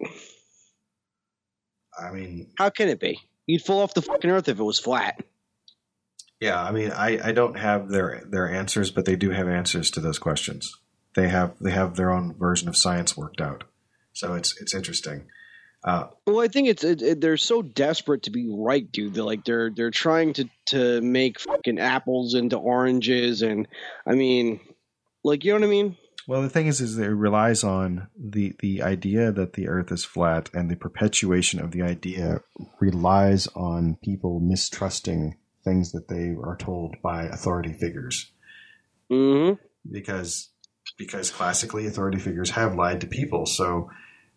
I mean, How can it be? You'd fall off the fucking earth if it was flat. Yeah, I mean, I, I don't have their their answers, but they do have answers to those questions. They have they have their own version of science worked out, so it's it's interesting. Uh, Well, I think it's it, it, they're so desperate to be right, dude. They're like they're they're trying to to make fucking apples into oranges, and I mean, like you know what I mean? Well, the thing is, is it relies on the the idea that the Earth is flat, and the perpetuation of the idea relies on people mistrusting things that they are told by authority figures Mm-hmm. because because classically authority figures have lied to people. So,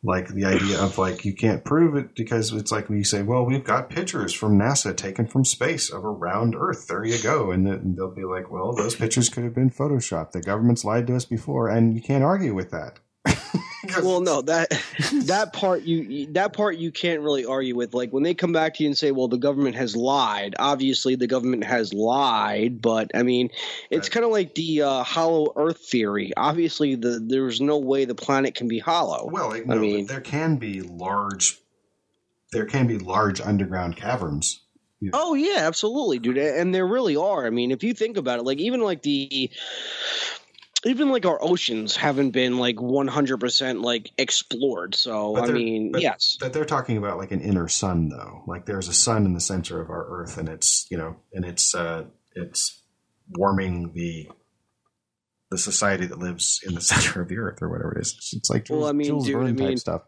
like the idea of like you can't prove it because it's like when you say, "Well, we've got pictures from NASA taken from space of a round Earth." There you go, and then they'll be like, "Well, those pictures could have been photoshopped. The government's lied to us before, and you can't argue with that." Well, no that [laughs] that part you- that part you can't really argue with. Like when they come back to you and say, "Well, the government has lied." Obviously, the government has lied, but I mean, it's Right. kind of like the uh, hollow Earth theory. Obviously, the there's no way the planet can be hollow. Well, I no, mean- there can be large. There can be large underground caverns. Oh yeah, absolutely, dude. And there really are. I mean, if you think about it, like even like the even like our oceans haven't been like 100% like explored. So, I mean, but- yes. But they're talking about like an inner sun, though. Like there's a sun in the center of our Earth, and it's you know, and it's uh, it's warming the the society that lives in the [laughs] center of the earth or whatever it is. it's, it's like Well, I mean, Jules dude, I mean- type stuff.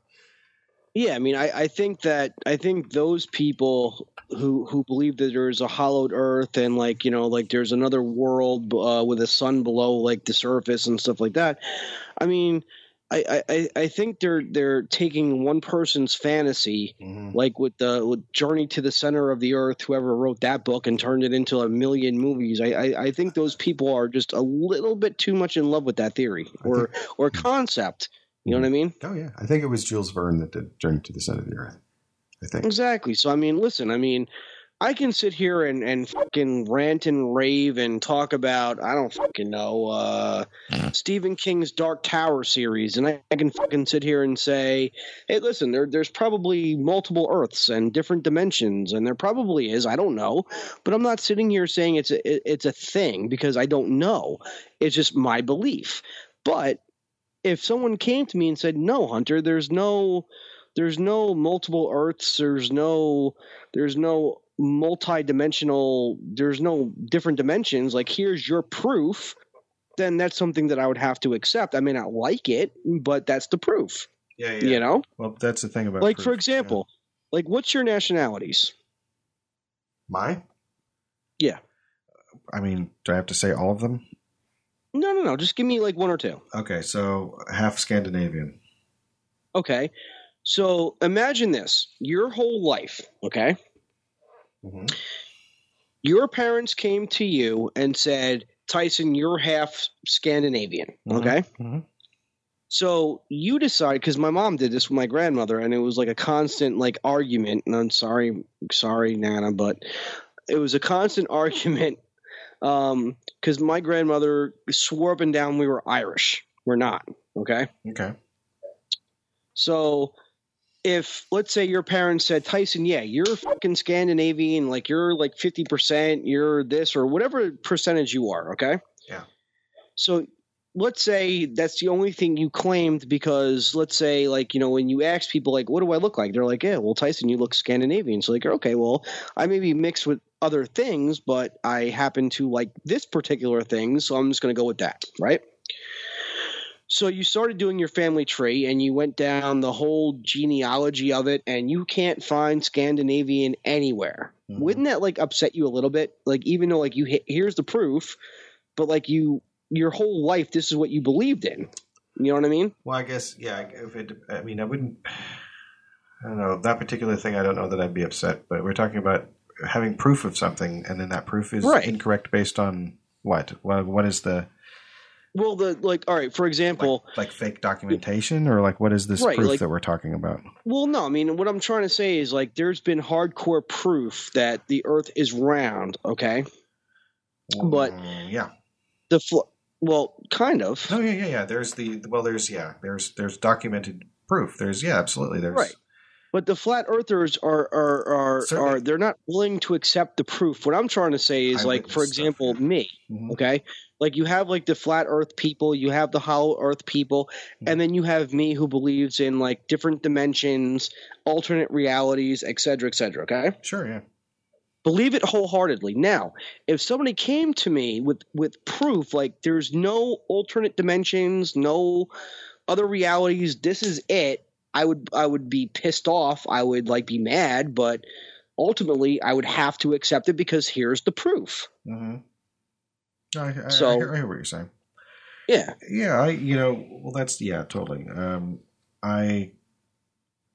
Yeah, I mean, I, I think that I think those people who who believe that there's a hollowed Earth and like you know like there's another world uh, with a sun below like the surface and stuff like that. I mean, I, I- I, think they're they're taking one person's fantasy Mhm. like with the with Journey to the Center of the Earth, whoever wrote that book and turned it into a million movies. I, I, I think those people are just a little bit too much in love with that theory or or concept. You know what I mean? Oh yeah, I think it was Jules Verne that did Journey to the Center of the Earth. I think. Exactly. So I mean, listen, I mean, I can sit here and and fucking rant and rave and talk about I don't fucking know uh, Stephen King's Dark Tower series, and I, I can fucking sit here and say, hey, listen, there there's probably multiple Earths and different dimensions, and there probably is. I don't know, but I'm not sitting here saying it's a it- it's a thing because I don't know. It's just my belief. But if someone came to me and said, no, Hunter, there's no there's no multiple earths there's no there's no multi-dimensional there's no different dimensions like here's your proof then that's something that i would have to accept i may not like it but that's the proof Yeah, yeah. you know Well, that's the thing about it. like proof, for example like what's your nationalities My? Yeah. I mean, do I have to say all of them? no no no just give me like one or two Okay, so half Scandinavian. okay so imagine this your whole life okay Mhm. your parents came to you and said tyson you're half scandinavian Mhm. okay Mhm. So you decide because my mom did this with my grandmother, and it was like a constant like argument. And I'm sorry, sorry, Nana, but it was a constant [laughs] argument because my grandmother swore up and down we were Irish. We're not. Okay. Okay. So if let's say your parents said, Tyson, yeah, you're fucking Scandinavian, like you're like 50%, you're this or whatever percentage you are, okay? Yeah. So let's say that's the only thing you claimed because let's say like, you know, when you ask people like, what do I look like? They're like, yeah, well, Tyson, you look Scandinavian. So like, okay, well, I may be mixed with other things, but I happen to like this particular thing, so I'm just going to go with that, right? So you started doing your family tree and you went down the whole genealogy of it and you can't find Scandinavian anywhere. Mhm. Wouldn't that like upset you a little bit? Like even though like you hit, here's the proof, but like you your whole life this is what you believed in. You know what I mean? Well, I guess yeah. If it, I mean, I wouldn't. I don't know that particular thing. I don't know that I'd be upset. But we're talking about having proof of something, and then that proof is Right. incorrect based on what? What is the Well, the like all right, for example, like, like fake documentation, or like what is this Right, proof like- that we're talking about? Well, no, I mean, what I'm trying to say is like there's been hardcore proof that the Earth is round. Okay, But- Mm, yeah, the fl- Well, kind of. Oh yeah, yeah, yeah. There's the well. There's yeah. There's there's documented proof. There's yeah, absolutely. There's Right. But the flat earthers are are are, Certainly. are they're not willing to accept the proof. What I'm trying to say is like, for stuff, example, yeah. me. Mhm. Okay, like you have like the flat Earth people, you have the hollow Earth people, and then you have me who believes in like different dimensions, alternate realities, etc., cetera, et cetera. Okay, Sure, yeah. believe it wholeheartedly. Now, if somebody came to me with with proof, like there's no alternate dimensions, no other realities, this is it. I would I would be pissed off. I would like be mad, but ultimately I would have to accept it because here's the proof. Mm-hmm. I, I, So- I, hear, I hear what you're saying. Yeah. Yeah, I you know well that's yeah totally. Um, I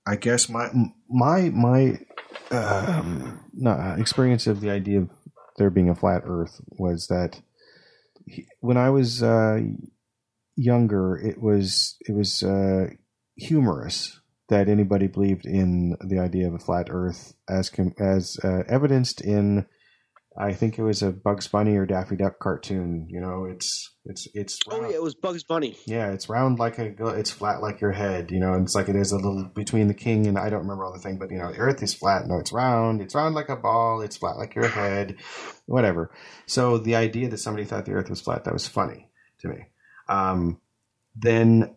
I guess my my my um, no, uh, experience of the idea of there being a flat Earth was that he- when I was uh, younger, it was it was uh, humorous that anybody believed in the idea of a flat Earth as com- as uh, evidenced in I think it was a Bugs Bunny or Daffy Duck cartoon. You know, it's it's it's Oh yeah, it was Bugs Bunny. yeah, it's round like a, it's flat like your head, you know, and it's like it is a little between the king and I don't remember all the thing, but you know, the earth is flat. No, it's round. It's round like a ball. It's flat like your head, whatever. So the idea that somebody thought the earth was flat, that was funny to me. Um, then,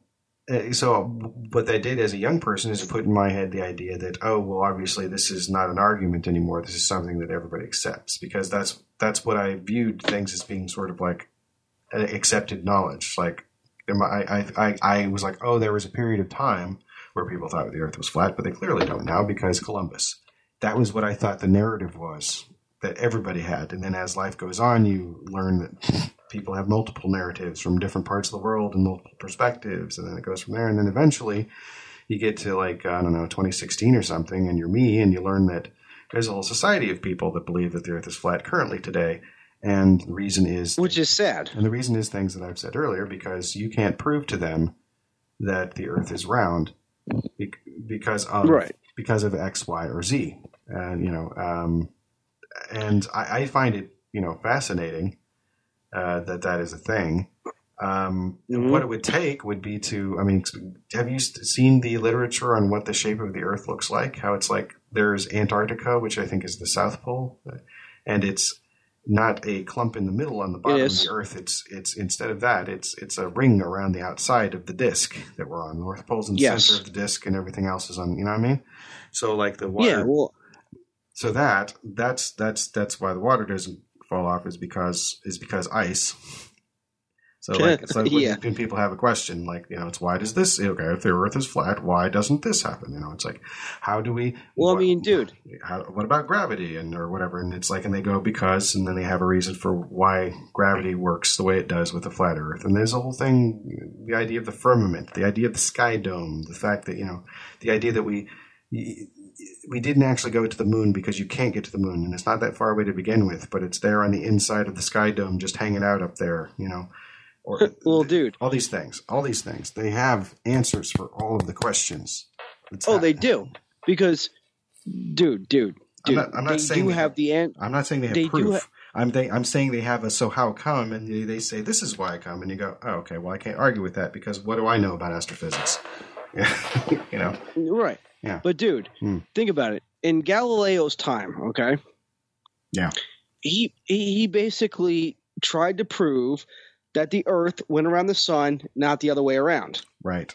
so what I did as a young person is put in my head the idea that, oh, well, obviously this is not an argument anymore. This is something that everybody accepts because that's, that's what I viewed things as being sort of like uh, accepted knowledge. Like, I, I, I was like, oh, there was a period of time where people thought the earth was flat, but they clearly don't now because Columbus. That was what I thought the narrative was that everybody had. And then as life goes on, you learn that people have multiple narratives from different parts of the world and multiple perspectives. And then it goes from there. And then eventually you get to like, I don't know, 2016 or something, and you're me, and you learn that there's a whole society of people that believe that the earth is flat currently today. And the reason is Which is sad. and the reason is things that I've said earlier because you can't prove to them that the Earth is round because of Right. because of X, Y, or Z. And you know, um, and I, I find it you know fascinating uh, that that is a thing. Um, Mhm. What it would take would be to, I mean, have you seen the literature on what the shape of the Earth looks like? How it's like there's Antarctica, which I think is the South Pole, and it's not a clump in the middle on the bottom of the Earth. It's it's instead of that, it's it's a ring around the outside of the disk that we're on. North Pole's in the Yes. center of the disk, and everything else is on. You know what I mean? So like the water. Yeah, well, so that that's that's that's why the water doesn't fall off is because is because ice. So like, so [laughs] Yeah. when people have a question like you know it's why does this okay if the Earth is flat why doesn't this happen? You know it's like how do we well, I mean, dude, how, what about gravity and or whatever? And it's like and they go because and then they have a reason for why gravity works the way it does with a flat earth. And there's a whole thing the idea of the firmament the idea of the sky dome the fact that you know the idea that we we didn't actually go to the moon because you can't get to the moon and it's not that far away to begin with but it's there on the inside of the sky dome just hanging out up there you know or [laughs] well, dude. all these things all these things they have answers for all of the questions It's Oh, not- they do because, dude, dude, I'm dude, not- I'm not they saying do they- have the an- I'm not saying they have They proof. ha- I'm they, I'm saying they have a so how come, and they, they say this is why I come, and you go, oh, okay, well I can't argue with that because what do I know about astrophysics? [laughs] you know, right. Yeah. But dude, Hmm. think about it. In Galileo's time, okay, yeah, he he basically tried to prove that the Earth went around the sun, not the other way around. right,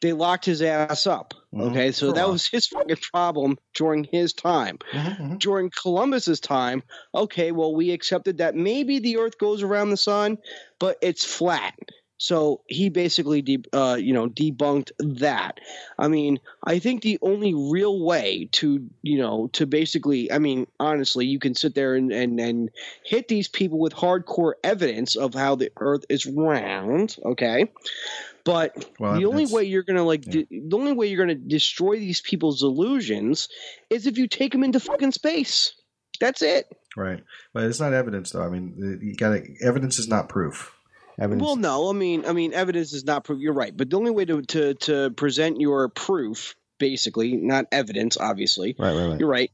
They locked his ass up. Mhm. Okay, so that was [laughs] his fucking problem during his time. Mhm, mhm. During Columbus's time, okay, well we accepted that maybe the Earth goes around the sun, but it's flat. So he basically, de- uh, you know, debunked that. I mean, I think the only real way to, you know, to basically, I mean, honestly, you can sit there and and, and hit these people with hardcore evidence of how the Earth is round, okay. But Well, the only way you're gonna like, de- the only way you're gonna destroy these people's illusions is if you take them into fucking space. That's it. right. But it's not evidence, though. I mean, you got evidence is not proof. Evidence. Well, no, I mean, I mean, evidence is not proof. You're right, but the only way to to to present your proof, basically, not evidence, obviously. right, right, right. You're right.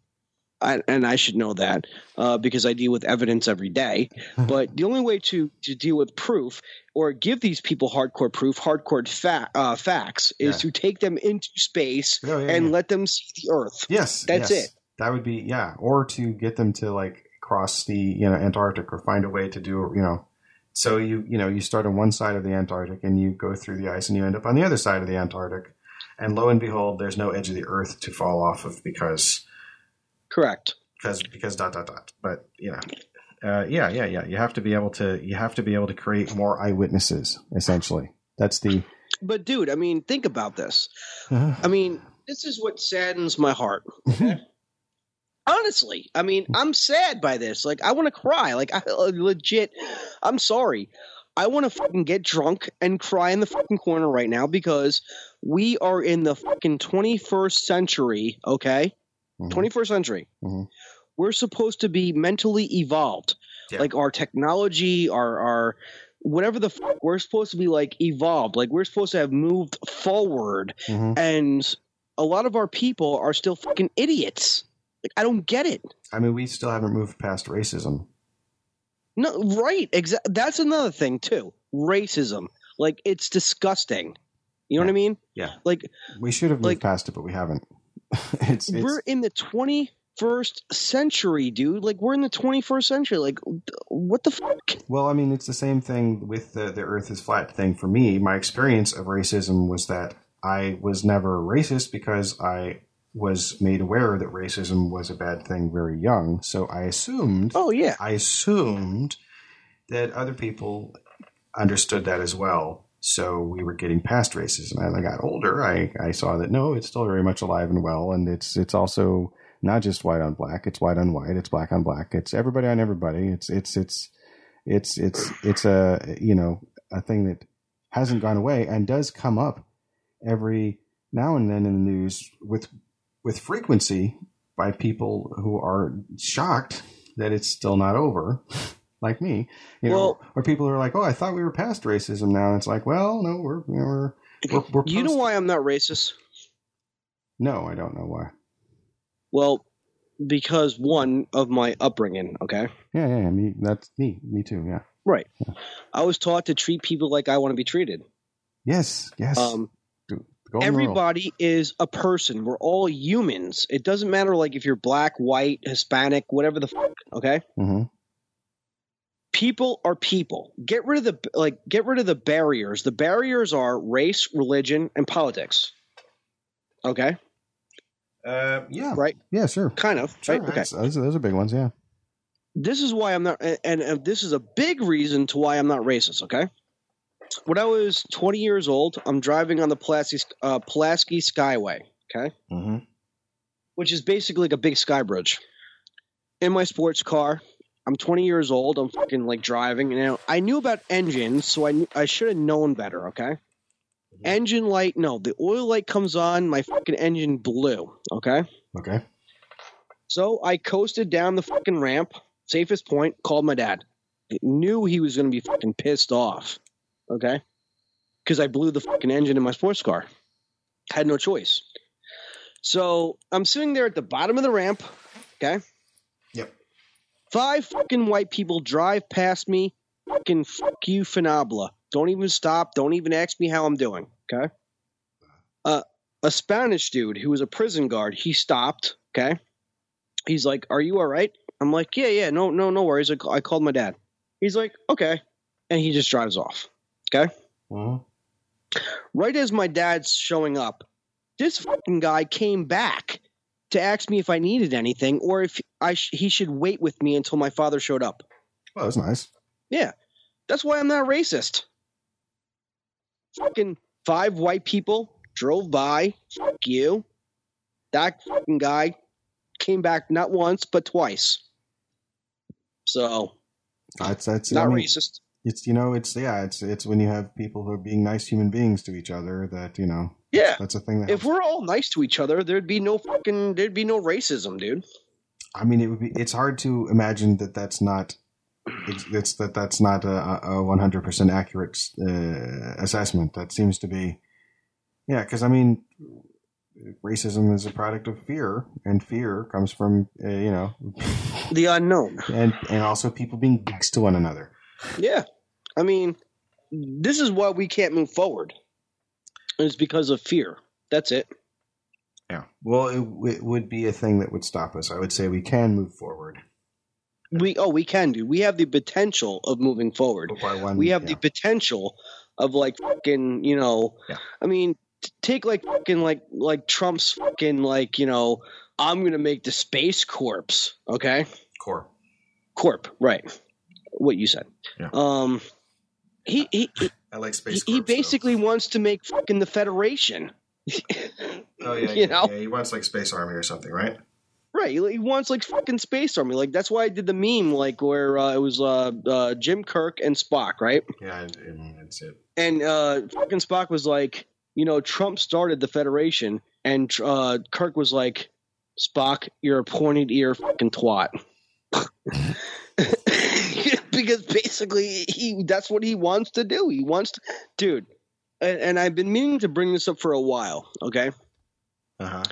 I, and I should know that uh, because I deal with evidence every day. [laughs] but the only way to to deal with proof or give these people hardcore proof, hardcore fa- uh, facts, is Yeah. to take them into space Yeah, yeah, and yeah. let them see the Earth. Yes, That's yes. it. That would be yeah, or to get them to like cross the you know Antarctic or find a way to do you know. So you you know you start on one side of the Antarctic and you go through the ice and you end up on the other side of the Antarctic, and lo and behold, there's no edge of the Earth to fall off of because Correct. because because dot dot dot. But you know, uh, yeah, yeah, yeah. You have to be able to you have to be able to create more Eyewitnesses, essentially. That's the. But dude, I mean, think about this. I mean, this is what saddens my heart. okay? Honestly, I mean, I'm sad by this. Like, I want to cry. Like, I uh, legit. I'm sorry. I want to fucking get drunk and cry in the fucking corner right now because we are in the fucking 21st century. Okay, Mhm. 21st century. Mhm. We're supposed to be mentally evolved. Yeah. Like our technology, our our whatever the fuck. We're supposed to be like evolved. Like we're supposed to have moved forward Mhm. and a lot of our people are still fucking idiots. Like I don't get it. I mean, we still haven't moved past racism. No, right? Exactly. That's another thing too. Racism. Like it's disgusting. You know what I mean? Yeah. Like We should have moved Like- past it, but we haven't. [laughs] it's, it's we're in the twenty first century, dude. Like we're in the twenty first century. Like what the fuck? Well, I mean, it's the same thing with the, the Earth is flat thing for me. My experience of racism was that I was never racist because I was made aware that racism was a bad thing very young. So I assumed, Oh yeah. I assumed that other people understood that as well. So we were getting past racism. As I got older, I, I saw that no, it's still very much alive and well, and it's it's also not just white on black. It's white on white. It's black on black. It's everybody on everybody. It's it's it's it's it's it's a you know a thing that hasn't gone away and does come up every now and then in the news with with frequency by people who are shocked that it's still not over [laughs] like me you know or people are like oh i thought we were past racism now and it's like well no we're we're, we're, we're You know why I'm not racist? no i don't know why Well, because one of my upbringing. Okay. yeah, yeah, yeah, me. That's me. Me too. Yeah. Right. I was taught to treat people like I want to be treated. Yes. Yes. Um. Everybody is a person. We're all humans. It doesn't matter like if you're black, white, Hispanic, whatever the fuck. Okay. Mhm. People are people. Get rid of the like. Get rid of the barriers. The barriers are race, religion, and politics. Okay. uh, yeah Right. Yeah. Sure. Kind of. Sure, right. Okay. Those, are- those are big ones. Yeah. this is why I'm not, and, and this is a big reason to why I'm not racist. Okay, when I was 20 years old, I'm driving on the Pulaski, uh, Pulaski Skyway. Okay, hmm which is basically like a big sky bridge. In my sports car, I'm 20 years old. I'm fucking like driving, and now I knew about engines, so I knew, I should have known better. Okay, engine light, no, the oil light comes on, my fucking engine blew. Okay. okay So I coasted down the fucking ramp, safest point, called my dad. Knew he was going to be fucking pissed off. Okay? Because I blew the fucking engine in my sports car. Had no choice. So I'm sitting there at the bottom of the ramp. Okay? Yep. Five fucking white people drive past me. Fucking fuck you, Finabla. Don't even stop. Don't even ask me how I'm doing. Okay? Uh, a Spanish dude who was a prison guard, he stopped. Okay? he's like, "Are you all right?" I'm like, "Yeah, yeah, no, no, no worries." I, I called my dad. He's like, "Okay," and he just drives off. Okay. Mhm. Right as my dad's showing up, this fucking guy came back to ask me if I needed anything or if I sh- he should wait with me until my father showed up. Well, that's nice. Yeah, that's why I'm not racist. Fucking five white people drove by. Fuck you. That fucking guy came back not once but twice. So That's that's not I mean, racist. It's you know it's yeah it's it's when you have people who are being nice human beings to each other that you know Yeah. that's a thing that If helps. we're all nice to each other, there'd be no fucking there'd be no racism, dude. I mean it would be it's hard to imagine that that's not it's, it's that that's not a one hundred percent accurate uh, assessment. That seems to be yeah because I mean racism is a product of fear, and fear comes from uh, you know, The unknown. [laughs] and and also people being dicks to one another. Yeah. I mean, this is why we can't move forward. It's because of fear. That's it. Yeah. Well, it, it would be a thing that would stop us. I would say we can move forward. We oh we can do. We have the potential of moving forward. One, we have yeah. the potential of like fucking you know Yeah. i mean take like fucking like like trump's fucking like you know i'm gonna make the space corps okay Corp. corp right what you said Yeah. um he he he, I like space. he Corps, though. basically wants to make fucking the federation Oh yeah, [laughs] you yeah, know? yeah. He wants like space army or something, right? Right, he he wants like fucking space army. Like that's why I did the meme, like where uh, it was uh, uh, Jim Kirk and Spock, right? Yeah, and, and that's it. And uh, fucking Spock was like, you know, Trump started the Federation, and uh, Kirk was like, Spock, you're a pointed ear fucking twat. [laughs] because basically, he that's what he wants to do. He wants to, dude. And, and I've been meaning to bring this up for a while. Okay, Uh huh.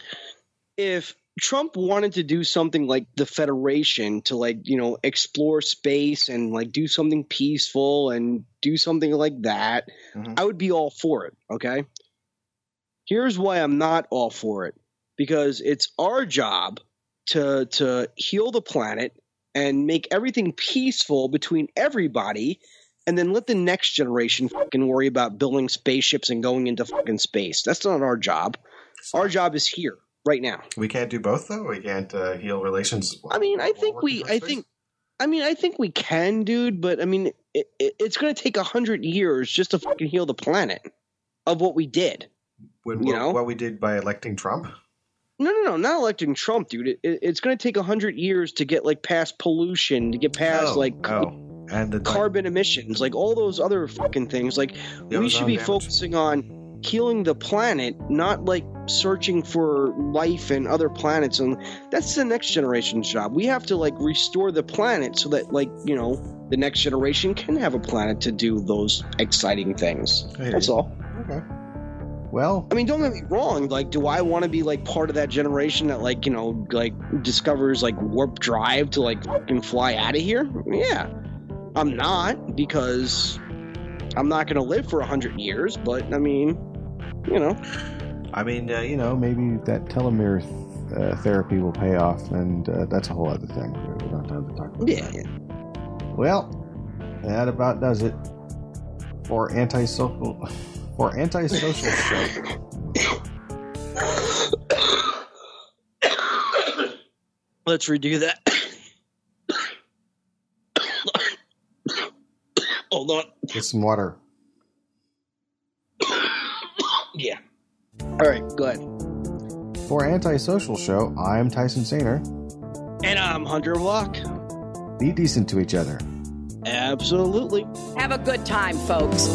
if Trump wanted to do something like the Federation to like, you know, explore space and like do something peaceful and do something like that, Mhm. I would be all for it, okay? Here's why I'm not all for it. Because it's our job to to heal the planet and make everything peaceful between everybody and then let the next generation fucking worry about building spaceships and going into fucking space. That's not our job. Our job is here right now. We can't do both though. We can't uh, heal relations. I mean, I think we, I think, I mean, I think we can, dude. But I mean, it, it, it's going to take a hundred years just to fucking heal the planet of what we did. When, you what, know? what we did by electing Trump. No, no, no, not electing Trump, dude. It, it, it's going to take a hundred years to get like past pollution, to get past Oh, like oh, and the carbon emissions, like all those other fucking things. Like we should be damage. focusing on healing the planet, not like searching for life and other planets. And that's the next generation's job. We have to like restore the planet so that like you know the next generation can have a planet to do those exciting things. That's all. Okay. Well, I mean, don't get me wrong. Like, do I want to be like part of that generation that like you know like discovers like warp drive to like fucking fly out of here? Yeah, I'm not because I'm not going to live for a hundred years. But I mean, you know, I mean, uh, you know, maybe that telomere uh, therapy will pay off, and uh, that's a whole other thing. We don't have time to talk about yeah. that. Well, that about does it for antisocial for antisocial show. Let's redo that. Hold on. Get some water. Yeah. All right. Go ahead. For antisocial show, I'm Tyson Sainer. And I'm Hunter Block. Be decent to each other. Absolutely. Have a good time, folks.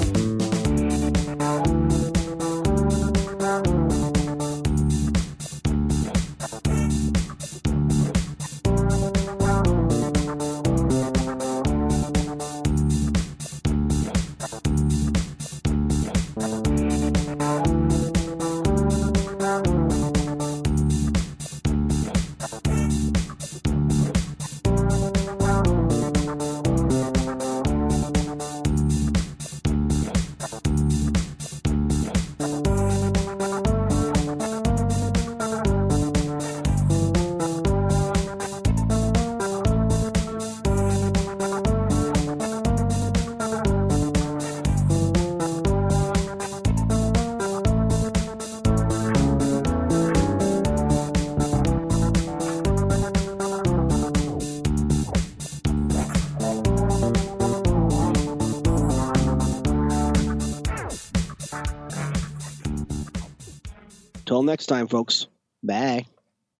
Next time, folks. Bye.